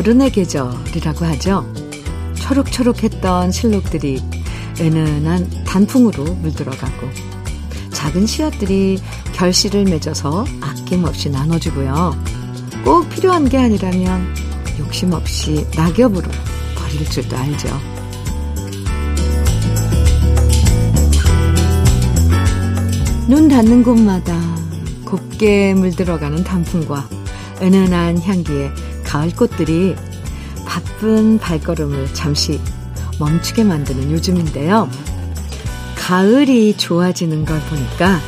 어른의 계절이라고 하죠. 초록초록했던 실록들이 은은한 단풍으로 물들어가고 작은 씨앗들이 결실을 맺어서 아낌없이 나눠주고요. 꼭 필요한 게 아니라면 욕심 없이 낙엽으로 버릴 줄도 알죠. 눈 닿는 곳마다 곱게 물들어가는 단풍과 은은한 향기의 가을 꽃들이 바쁜 발걸음을 잠시 멈추게 만드는 요즘인데요. 가을이 좋아지는 걸 보니까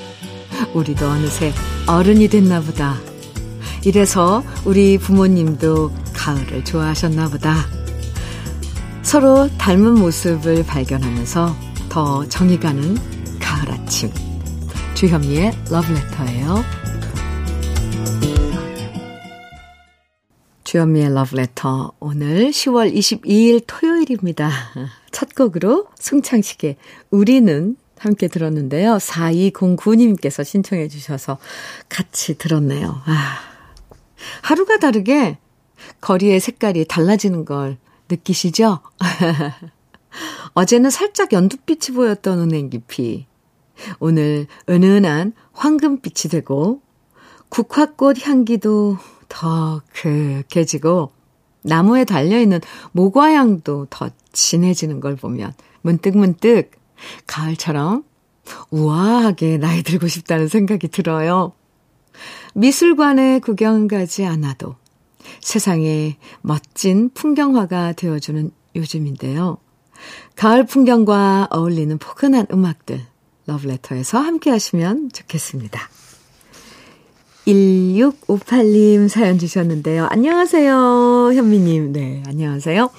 우리도 어느새 어른이 됐나 보다. 이래서 우리 부모님도 가을을 좋아하셨나 보다. 서로 닮은 모습을 발견하면서 더 정이 가는 가을 아침. 주현미의 러브레터예요. 주현미의 러브레터. 오늘 10월 22일 토요일입니다. 첫 곡으로 송창식의 우리는 함께 들었는데요. 4209님께서 신청해 주셔서 같이 들었네요. 아, 하루가 다르게 거리의 색깔이 달라지는 걸 느끼시죠? 어제는 살짝 연두빛이 보였던 은행잎이 오늘 은은한 황금빛이 되고 국화꽃 향기도 더 그윽해지고 나무에 달려있는 모과향도 더 진해지는 걸 보면 문득문득 가을처럼 우아하게 나이 들고 싶다는 생각이 들어요. 미술관에 구경 가지 않아도 세상에 멋진 풍경화가 되어주는 요즘인데요. 가을 풍경과 어울리는 포근한 음악들 러브레터에서 함께 하시면 좋겠습니다. 1658님 사연 주셨는데요. 안녕하세요, 현미님. 네, 안녕하세요.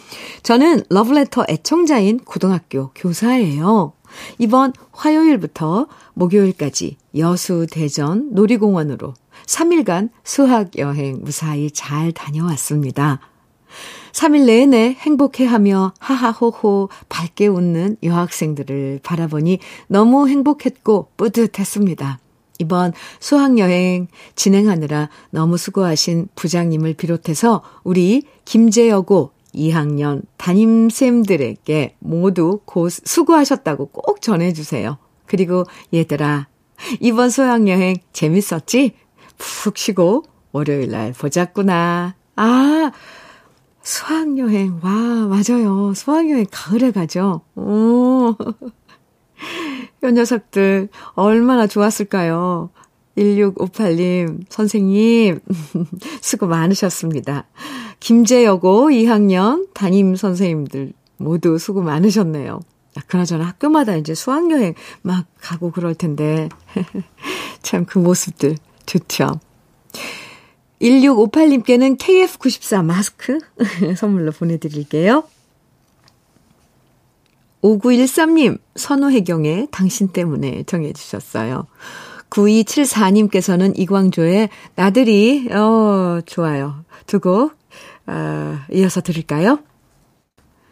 저는 러브레터 애청자인 고등학교 교사예요. 이번 화요일부터 목요일까지 여수 대전 놀이공원으로 3일간 수학 여행 무사히 잘 다녀왔습니다. 3일 내내 행복해하며 하하호호 밝게 웃는 여학생들을 바라보니 너무 행복했고 뿌듯했습니다. 이번 수학여행 진행하느라 너무 수고하신 부장님을 비롯해서 우리 김재여고 2학년 담임쌤들에게 모두 고 수고하셨다고 꼭 전해주세요. 그리고 얘들아, 이번 수학여행 재밌었지? 푹 쉬고 월요일 날 보자꾸나. 아, 수학여행. 와, 맞아요. 수학여행 가을에 가죠. 오. 요 녀석들 얼마나 좋았을까요? 1658님, 선생님, 수고 많으셨습니다. 김재여고 2학년 담임 선생님들 모두 수고 많으셨네요. 아, 그나저나 학교마다 이제 수학여행 막 가고 그럴 텐데. 참 그 모습들 좋죠. 1658님께는 KF94 마스크 선물로 보내드릴게요. 5913님, 선우혜경의 당신 때문에 정해주셨어요. 9274님께서는 이광조의 나들이, 어, 좋아요. 두 곡 어, 이어서 들을까요?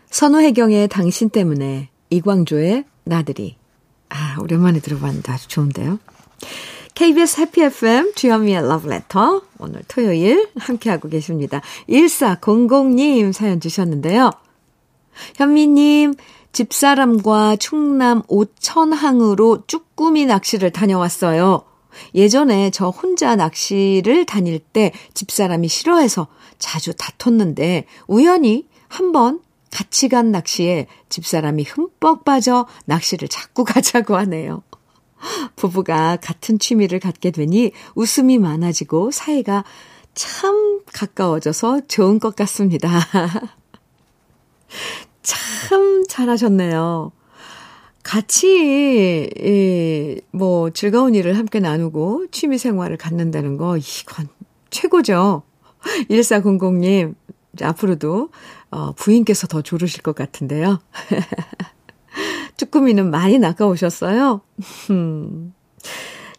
선우혜경의 당신 때문에 이광조의 나들이. 아, 오랜만에 들어봤는데 아주 좋은데요. KBS 해피 FM 주현미의 러브레터 오늘 토요일 함께하고 계십니다. 1400님 사연 주셨는데요. 현미님 집사람과 충남 오천항으로 쭈꾸미 낚시를 다녀왔어요. 예전에 저 혼자 낚시를 다닐 때 집사람이 싫어해서 자주 다퉜는데 우연히 한번 같이 간 낚시에 집사람이 흠뻑 빠져 낚시를 자꾸 가자고 하네요. 부부가 같은 취미를 갖게 되니 웃음이 많아지고 사이가 참 가까워져서 좋은 것 같습니다. 참 잘하셨네요. 같이, 예, 뭐, 즐거운 일을 함께 나누고 취미 생활을 갖는다는 거, 이건 최고죠. 1400님, 앞으로도, 어, 부인께서 더 조르실 것 같은데요. 쭈꾸미는 많이 낚아오셨어요?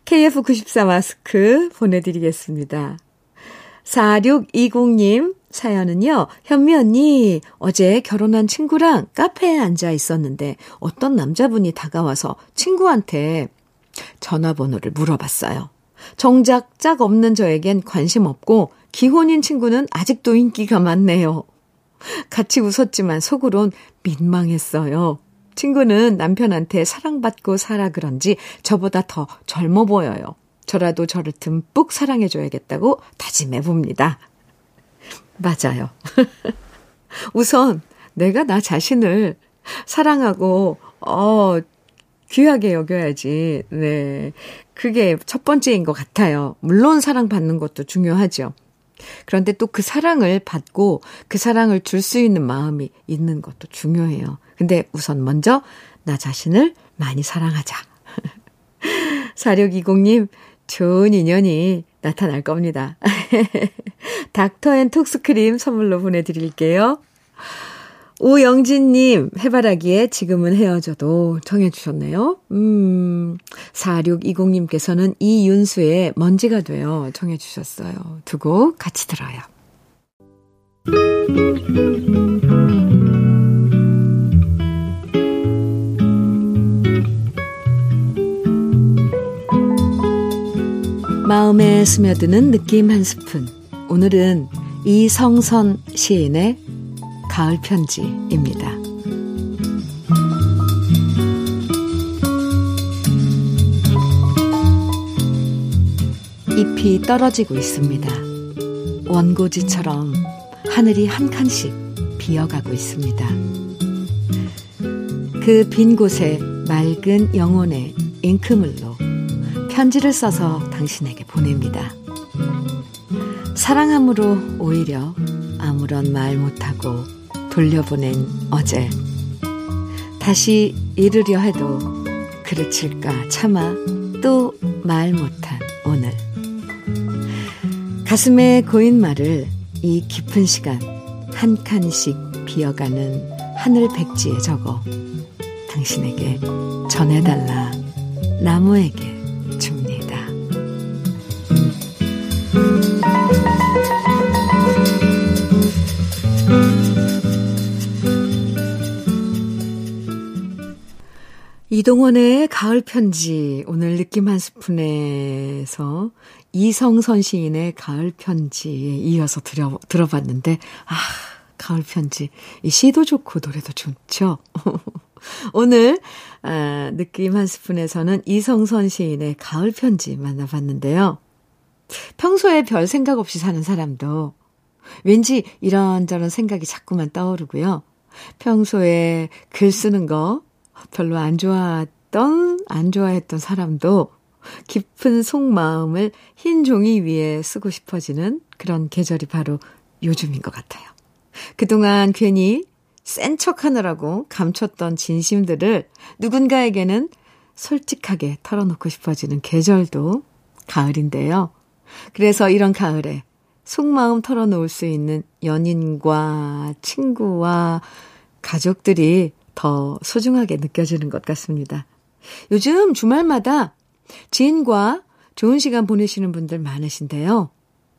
KF94 마스크 보내드리겠습니다. 4620님, 사연은요, 현미 언니, 어제 결혼한 친구랑 카페에 앉아 있었는데 어떤 남자분이 다가와서 친구한테 전화번호를 물어봤어요. 정작 짝 없는 저에겐 관심 없고 기혼인 친구는 아직도 인기가 많네요. 같이 웃었지만 속으론 민망했어요. 친구는 남편한테 사랑받고 살아 그런지 저보다 더 젊어 보여요. 저라도 저를 듬뿍 사랑해줘야겠다고 다짐해 봅니다. 맞아요. 우선 내가 나 자신을 사랑하고, 어, 귀하게 여겨야지. 네. 그게 첫 번째인 것 같아요. 물론 사랑받는 것도 중요하죠. 그런데 또 그 사랑을 받고 그 사랑을 줄 수 있는 마음이 있는 것도 중요해요. 근데 우선 먼저 나 자신을 많이 사랑하자. 4620님, 좋은 인연이 나타날 겁니다. 닥터 앤 톡스크림 선물로 보내드릴게요. 오영진님, 해바라기에 지금은 헤어져도 청해주셨네요. 음, 4620님께서는 이윤수의 먼지가 되어 청해주셨어요. 두 곡 같이 들어요. 마음에 스며드는 느낌 한 스푼. 오늘은 이성선 시인의 가을 편지입니다. 잎이 떨어지고 있습니다. 원고지처럼 하늘이 한 칸씩 비어가고 있습니다. 그 빈 곳에 맑은 영혼의 잉크물로 편지를 써서 당신에게 보냅니다. 사랑함으로 오히려 아무런 말 못하고 돌려보낸 어제. 다시 잃으려 해도 그르칠까 참아 또 말 못한 오늘. 가슴에 고인 말을 이 깊은 시간 한 칸씩 비어가는 하늘 백지에 적어 당신에게 전해달라 나무에게 이동원의 가을 편지, 오늘 느낌 한 스푼에서 이성선 시인의 가을 편지에 이어서 들어, 들어봤는데, 아, 가을 편지. 이 시도 좋고 노래도 좋죠? 오늘, 아, 느낌 한 스푼에서는 이성선 시인의 가을 편지 만나봤는데요. 평소에 별 생각 없이 사는 사람도 왠지 이런저런 생각이 자꾸만 떠오르고요. 평소에 글 쓰는 거 별로 안 좋아했던, 안 좋아했던 사람도 깊은 속마음을 흰 종이 위에 쓰고 싶어지는 그런 계절이 바로 요즘인 것 같아요. 그동안 괜히 센 척 하느라고 감췄던 진심들을 누군가에게는 솔직하게 털어놓고 싶어지는 계절도 가을인데요. 그래서 이런 가을에 속마음 털어놓을 수 있는 연인과 친구와 가족들이 더 소중하게 느껴지는 것 같습니다. 요즘 주말마다 지인과 좋은 시간 보내시는 분들 많으신데요.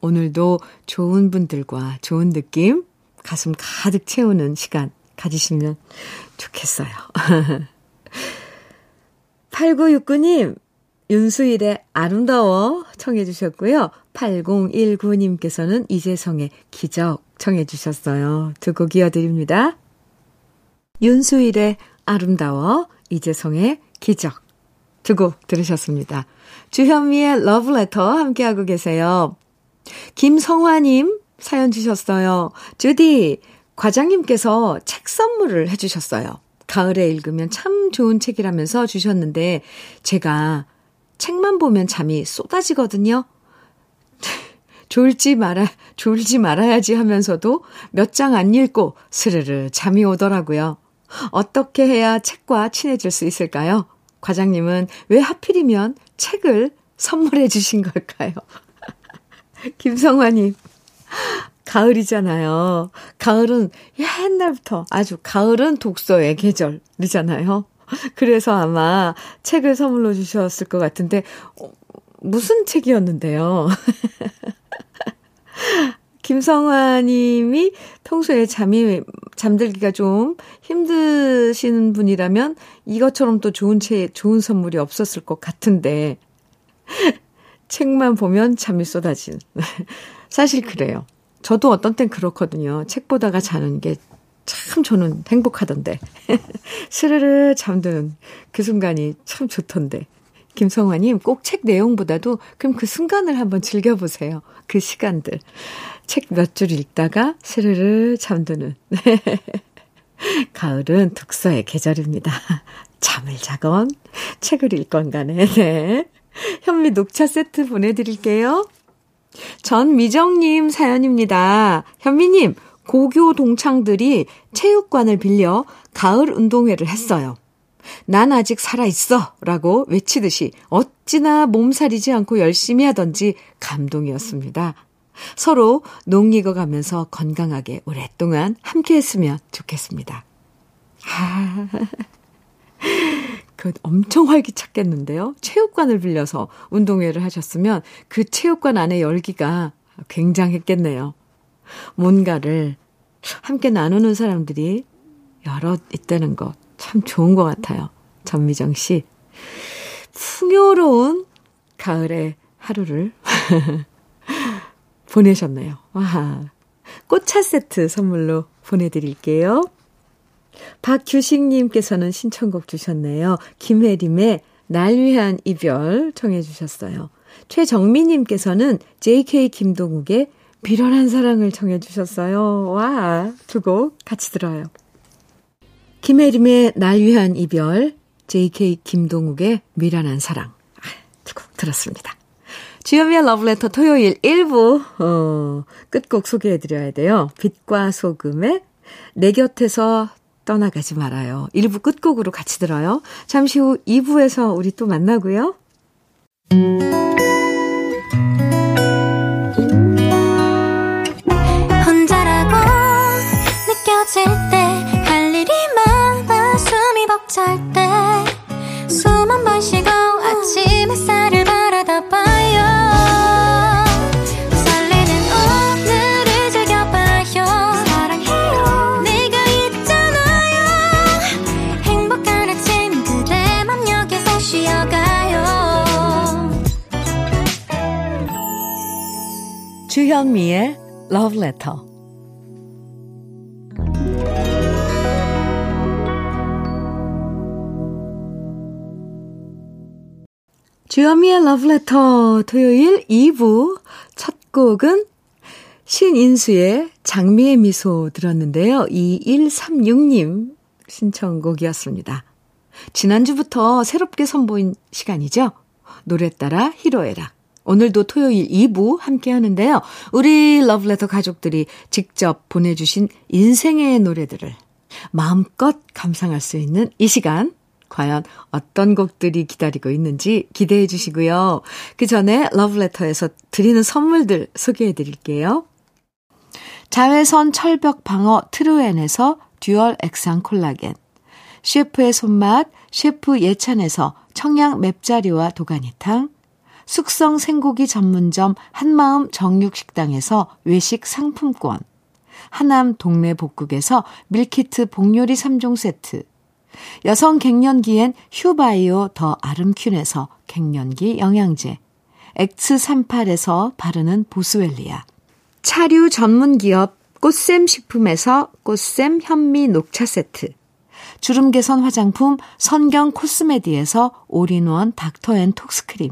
오늘도 좋은 분들과 좋은 느낌, 가슴 가득 채우는 시간 가지시면 좋겠어요. 8969님, 윤수일의 아름다워 청해 주셨고요. 8019님께서는 이재성의 기적 청해 주셨어요. 두 곡 이어드립니다. 윤수일의 아름다워, 이재성의 기적. 두 곡 들으셨습니다. 주현미의 러브레터 함께하고 계세요. 김성화님 사연 주셨어요. 주디, 과장님께서 책 선물을 해주셨어요. 가을에 읽으면 참 좋은 책이라면서 주셨는데, 제가 책만 보면 잠이 쏟아지거든요. 졸지 말아, 졸지 말아야지 하면서도 몇 장 안 읽고 스르르 잠이 오더라고요. 어떻게 해야 책과 친해질 수 있을까요? 과장님은 왜 하필이면 책을 선물해 주신 걸까요? 김성화님, 가을이잖아요. 가을은 옛날부터 아주 가을은 독서의 계절이잖아요. 그래서 아마 책을 선물로 주셨을 것 같은데, 어, 무슨 책이었는데요? 김성화 님이 평소에 잠이, 잠들기가 좀 힘드신 분이라면 이것처럼 또 좋은 채, 좋은 선물이 없었을 것 같은데. 책만 보면 잠이 쏟아진. 사실 그래요. 저도 어떤 땐 그렇거든요. 책 보다가 자는 게 참 저는 행복하던데. 스르르 잠드는 그 순간이 참 좋던데. 김성화님, 꼭 책 내용보다도 그럼 그 순간을 한번 즐겨보세요. 그 시간들. 책 몇 줄 읽다가 스르르 잠드는. 가을은 독서의 계절입니다. 잠을 자건, 책을 읽건 간에, 네. 현미 녹차 세트 보내드릴게요. 전미정님 사연입니다. 현미님, 고교 동창들이 체육관을 빌려 가을 운동회를 했어요. 난 아직 살아있어! 라고 외치듯이 어찌나 몸살이지 않고 열심히 하던지 감동이었습니다. 서로 농익어 가면서 건강하게 오랫동안 함께 했으면 좋겠습니다. 아, 그 엄청 활기찼겠는데요? 체육관을 빌려서 운동회를 하셨으면 그 체육관 안에 열기가 굉장했겠네요. 뭔가를 함께 나누는 사람들이 여러 있다는 것 참 좋은 것 같아요. 전미정 씨. 풍요로운 가을의 하루를 보내셨네요. 와. 꽃차 세트 선물로 보내드릴게요. 박규식님께서는 신청곡 주셨네요. 김혜림의 날 위한 이별 청해 주셨어요. 최정미님께서는 JK 김동욱의 비련한 사랑을 청해 주셨어요. 와, 두 곡 같이 들어요. 김혜림의 날 위한 이별, JK 김동욱의 미련한 사랑. 아, 두곡 들었습니다. 주현미의 러브레터 토요일 1부, 어, 끝곡 소개해드려야 돼요. 빛과 소금의 내 곁에서 떠나가지 말아요. 1부 끝곡으로 같이 들어요. 잠시 후 2부에서 우리 또 만나고요. Letter. 주현미의 Letter 토요일 2부 첫 곡은 신인수의 장미의 미소 들었는데요. 2136님 신청곡이었습니다. 지난주부터 새롭게 선보인 시간이죠. 노래 따라 히로에락. 오늘도 토요일 2부 함께 하는데요. 우리 러브레터 가족들이 직접 보내주신 인생의 노래들을 마음껏 감상할 수 있는 이 시간. 과연 어떤 곡들이 기다리고 있는지 기대해 주시고요. 그 전에 러브레터에서 드리는 선물들 소개해 드릴게요. 자외선 철벽 방어 트루엔에서 듀얼 액상 콜라겐. 셰프의 손맛 셰프 예찬에서 청양 맵자리와 도가니탕. 숙성 생고기 전문점 한마음 정육식당에서 외식 상품권, 하남 동네 복국에서 밀키트 복요리 3종 세트, 여성 갱년기엔 휴바이오 더 아름퀸에서 갱년기 영양제, X38에서 바르는 보스웰리아, 차류 전문 기업 꽃샘 식품에서 꽃샘 현미 녹차 세트, 주름 개선 화장품 선경 코스메디에서 올인원 닥터앤톡스크림,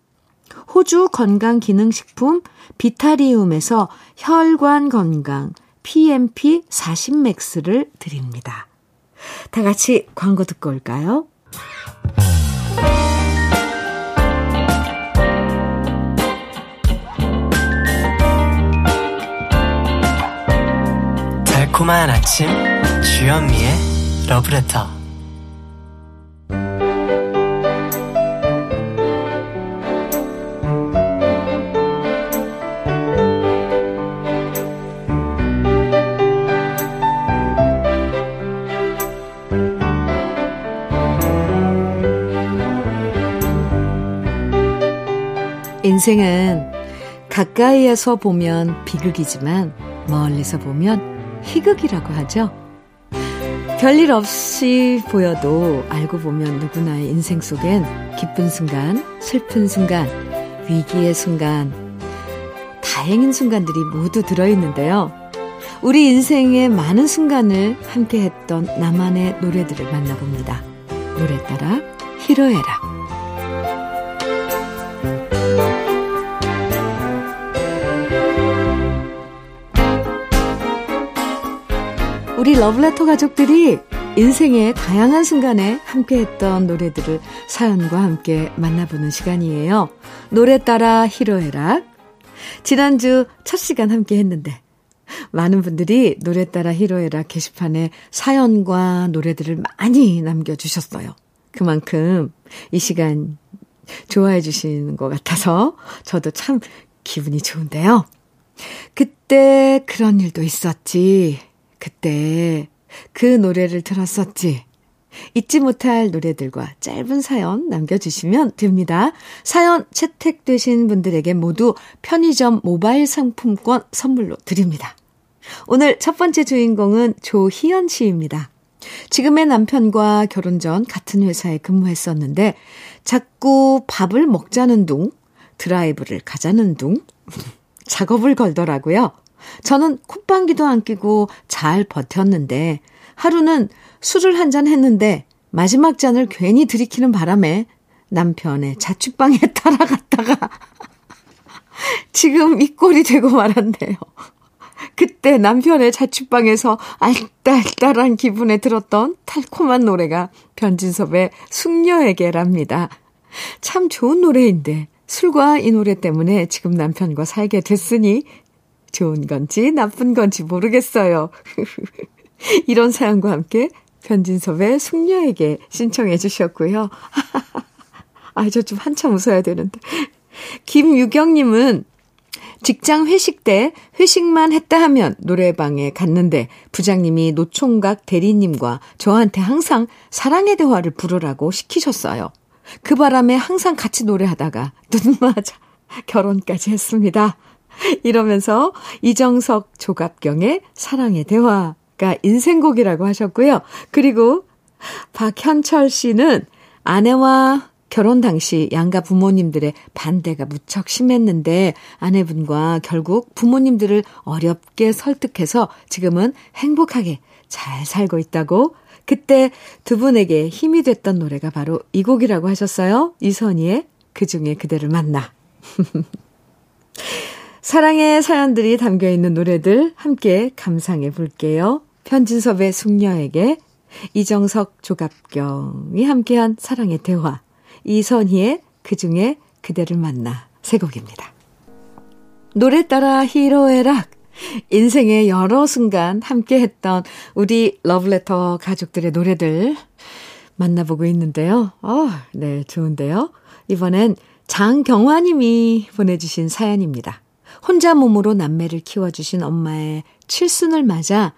호주 건강기능식품 비타리움에서 혈관 건강 PMP 40맥스를 드립니다. 다 같이 광고 듣고 올까요? 달콤한 아침 주현미의 러브레터 인생은 가까이에서 보면 비극이지만 멀리서 보면 희극이라고 하죠. 별일 없이 보여도 알고 보면 누구나의 인생 속엔 기쁜 순간, 슬픈 순간, 위기의 순간, 다행인 순간들이 모두 들어있는데요. 우리 인생의 많은 순간을 함께 했던 나만의 노래들을 만나봅니다. 노래 따라 히로에락. 러브레터 가족들이 인생의 다양한 순간에 함께했던 노래들을 사연과 함께 만나보는 시간이에요. 노래 따라 히로에락. 지난주 첫 시간 함께 했는데, 많은 분들이 노래 따라 히로에락 게시판에 사연과 노래들을 많이 남겨주셨어요. 그만큼 이 시간 좋아해 주시는 것 같아서 저도 참 기분이 좋은데요. 그때 그런 일도 있었지. 그때 그 노래를 들었었지. 잊지 못할 노래들과 짧은 사연 남겨주시면 됩니다. 사연 채택되신 분들에게 모두 편의점 모바일 상품권 선물로 드립니다. 오늘 첫 번째 주인공은 조희연 씨입니다. 지금의 남편과 결혼 전 같은 회사에 근무했었는데 자꾸 밥을 먹자는 둥, 드라이브를 가자는 둥, 작업을 걸더라고요. 저는 콧방귀도 안 끼고 잘 버텼는데 하루는 술을 한 잔 했는데 마지막 잔을 괜히 들이키는 바람에 남편의 자취방에 따라갔다가 지금 이 꼴이 되고 말았네요. 그때 남편의 자취방에서 알딸딸한 기분에 들었던 달콤한 노래가 변진섭의 숙녀에게랍니다. 참 좋은 노래인데 술과 이 노래 때문에 지금 남편과 살게 됐으니 좋은 건지 나쁜 건지 모르겠어요. 이런 사연과 함께 변진섭의 숙녀에게 신청해 주셨고요. 아, 저 좀 한참 웃어야 되는데. 김유경님은 직장 회식 때 회식만 했다 하면 노래방에 갔는데 부장님이 노총각 대리님과 저한테 항상 사랑의 대화를 부르라고 시키셨어요. 그 바람에 항상 같이 노래하다가 눈 맞아 결혼까지 했습니다. 이러면서 이정석 조갑경의 사랑의 대화가 인생곡이라고 하셨고요. 그리고 박현철 씨는 아내와 결혼 당시 양가 부모님들의 반대가 무척 심했는데 아내분과 결국 부모님들을 어렵게 설득해서 지금은 행복하게 잘 살고 있다고 그때 두 분에게 힘이 됐던 노래가 바로 이 곡이라고 하셨어요. 이선희의 그 중에 그대를 만나. 사랑의 사연들이 담겨 있는 노래들 함께 감상해 볼게요. 편진섭의 숙녀에게 이정석 조갑경이 함께한 사랑의 대화 이선희의 그중에 그대를 만나 세 곡입니다. 노래 따라 히로에락 인생의 여러 순간 함께 했던 우리 러브레터 가족들의 노래들 만나보고 있는데요. 어, 네, 좋은데요. 이번엔 장경화님이 보내주신 사연입니다. 혼자 몸으로 남매를 키워주신 엄마의 칠순을 맞아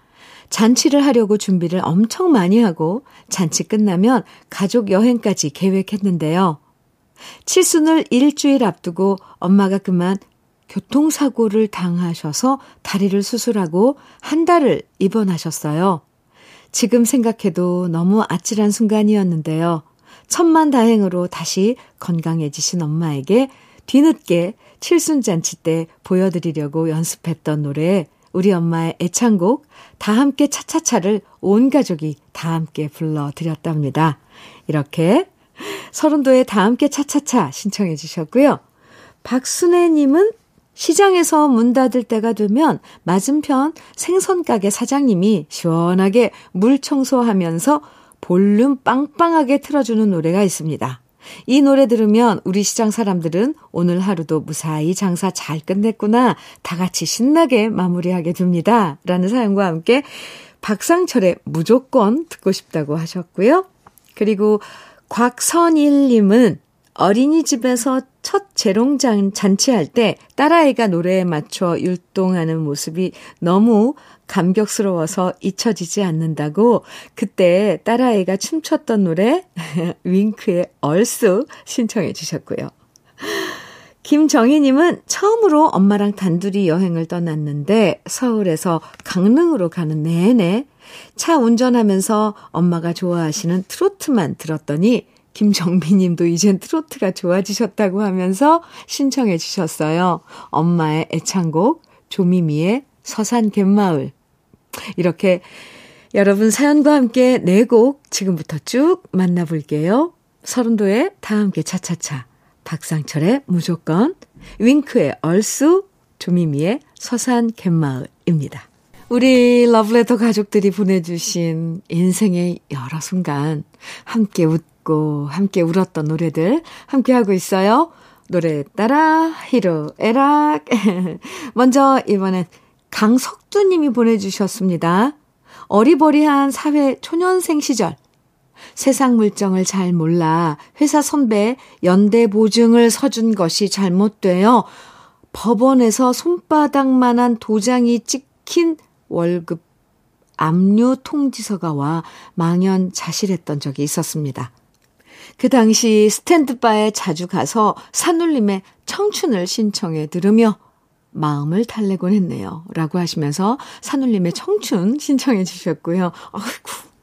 잔치를 하려고 준비를 엄청 많이 하고 잔치 끝나면 가족 여행까지 계획했는데요. 칠순을 일주일 앞두고 엄마가 그만 교통사고를 당하셔서 다리를 수술하고 한 달을 입원하셨어요. 지금 생각해도 너무 아찔한 순간이었는데요. 천만 다행으로 다시 건강해지신 엄마에게 뒤늦게 칠순잔치 때 보여드리려고 연습했던 노래 우리 엄마의 애창곡 다 함께 차차차를 온 가족이 다 함께 불러드렸답니다. 이렇게 서른도의 다 함께 차차차 신청해 주셨고요. 박순애님은 시장에서 문 닫을 때가 되면 맞은편 생선가게 사장님이 시원하게 물 청소하면서 볼륨 빵빵하게 틀어주는 노래가 있습니다. 이 노래 들으면 우리 시장 사람들은 오늘 하루도 무사히 장사 잘 끝냈구나. 다 같이 신나게 마무리하게 됩니다. 라는 사연과 함께 박상철의 무조건 듣고 싶다고 하셨고요. 그리고 곽선일님은 어린이집에서 첫 재롱장 잔치할 때 딸아이가 노래에 맞춰 율동하는 모습이 너무 감격스러워서 잊혀지지 않는다고 그때 딸아이가 춤췄던 노래 윙크의 얼쑤 신청해 주셨고요. 김정희님은 처음으로 엄마랑 단둘이 여행을 떠났는데 서울에서 강릉으로 가는 내내 차 운전하면서 엄마가 좋아하시는 트로트만 들었더니 김정미 님도 이젠 트로트가 좋아지셨다고 하면서 신청해 주셨어요. 엄마의 애창곡 조미미의 서산 갯마을. 이렇게 여러분 사연과 함께 네 곡 지금부터 쭉 만나볼게요. 서른도의 다 함께 차차차, 박상철의 무조건, 윙크의 얼쑤, 조미미의 서산 갯마을입니다. 우리 러브레터 가족들이 보내주신 인생의 여러 순간 함께 웃 고 함께 울었던 노래들 함께 하고 있어요. 노래 따라 히로 에락 먼저 이번엔 강석두 님이 보내주셨습니다. 어리버리한 사회 초년생 시절 세상 물정을 잘 몰라 회사 선배 연대 보증을 서준 것이 잘못되어 법원에서 손바닥만한 도장이 찍힌 월급 압류 통지서가 와 망연 자실했던 적이 있었습니다. 그 당시 스탠드바에 자주 가서 산울림의 청춘을 신청해 들으며 마음을 달래곤 했네요. 라고 하시면서 산울림의 청춘 신청해 주셨고요. 아이고.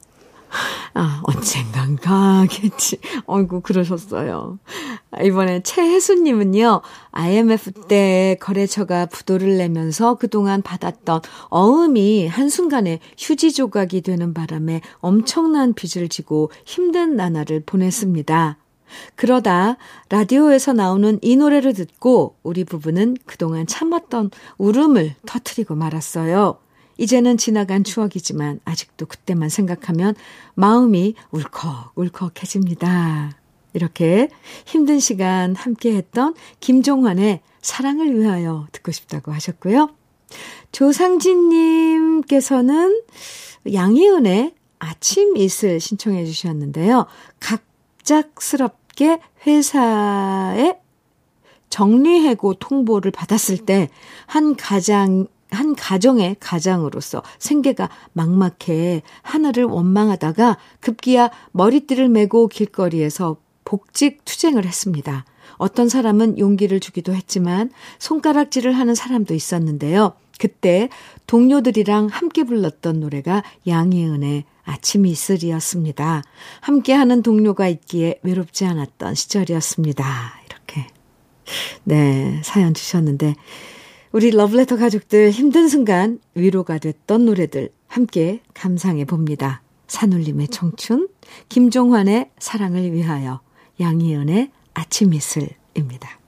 아, 언젠간 가겠지. 어이구, 그러셨어요. 이번에 최혜수님은요, IMF 때 거래처가 부도를 내면서 그동안 받았던 어음이 한순간에 휴지 조각이 되는 바람에 엄청난 빚을 지고 힘든 나날을 보냈습니다. 그러다 라디오에서 나오는 이 노래를 듣고 우리 부부는 그동안 참았던 울음을 터트리고 말았어요. 이제는 지나간 추억이지만 아직도 그때만 생각하면 마음이 울컥 울컥해집니다. 이렇게 힘든 시간 함께 했던 김종환의 사랑을 위하여 듣고 싶다고 하셨고요. 조상진님께서는 양희은의 아침 이슬 신청해 주셨는데요. 갑작스럽 늦게 회사에 정리해고 통보를 받았을 때 한 가장 한 가정의 가장으로서 생계가 막막해 하늘을 원망하다가 급기야 머리띠를 메고 길거리에서 복직 투쟁을 했습니다. 어떤 사람은 용기를 주기도 했지만 손가락질을 하는 사람도 있었는데요. 그때 동료들이랑 함께 불렀던 노래가 양희은의 아침 이슬이었습니다. 함께하는 동료가 있기에 외롭지 않았던 시절이었습니다. 이렇게. 네, 사연 주셨는데, 우리 러브레터 가족들 힘든 순간 위로가 됐던 노래들 함께 감상해 봅니다. 산울림의 청춘, 김종환의 사랑을 위하여, 양희연의 아침 이슬입니다.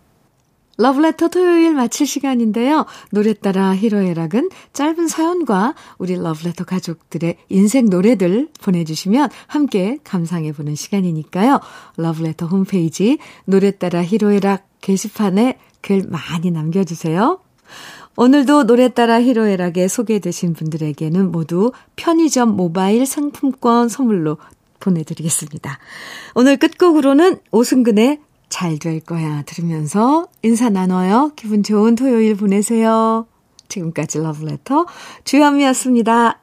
러브레터 토요일 마칠 시간인데요. 노래 따라 히로에락은 짧은 사연과 우리 러브레터 가족들의 인생 노래들 보내주시면 함께 감상해보는 시간이니까요. 러브레터 홈페이지 노래 따라 히로에락 게시판에 글 많이 남겨주세요. 오늘도 노래 따라 히로에락에 소개되신 분들에게는 모두 편의점 모바일 상품권 선물로 보내드리겠습니다. 오늘 끝곡으로는 오승근의 잘 될 거야 들으면서 인사 나눠요. 기분 좋은 토요일 보내세요. 지금까지 러브레터 주현미였습니다.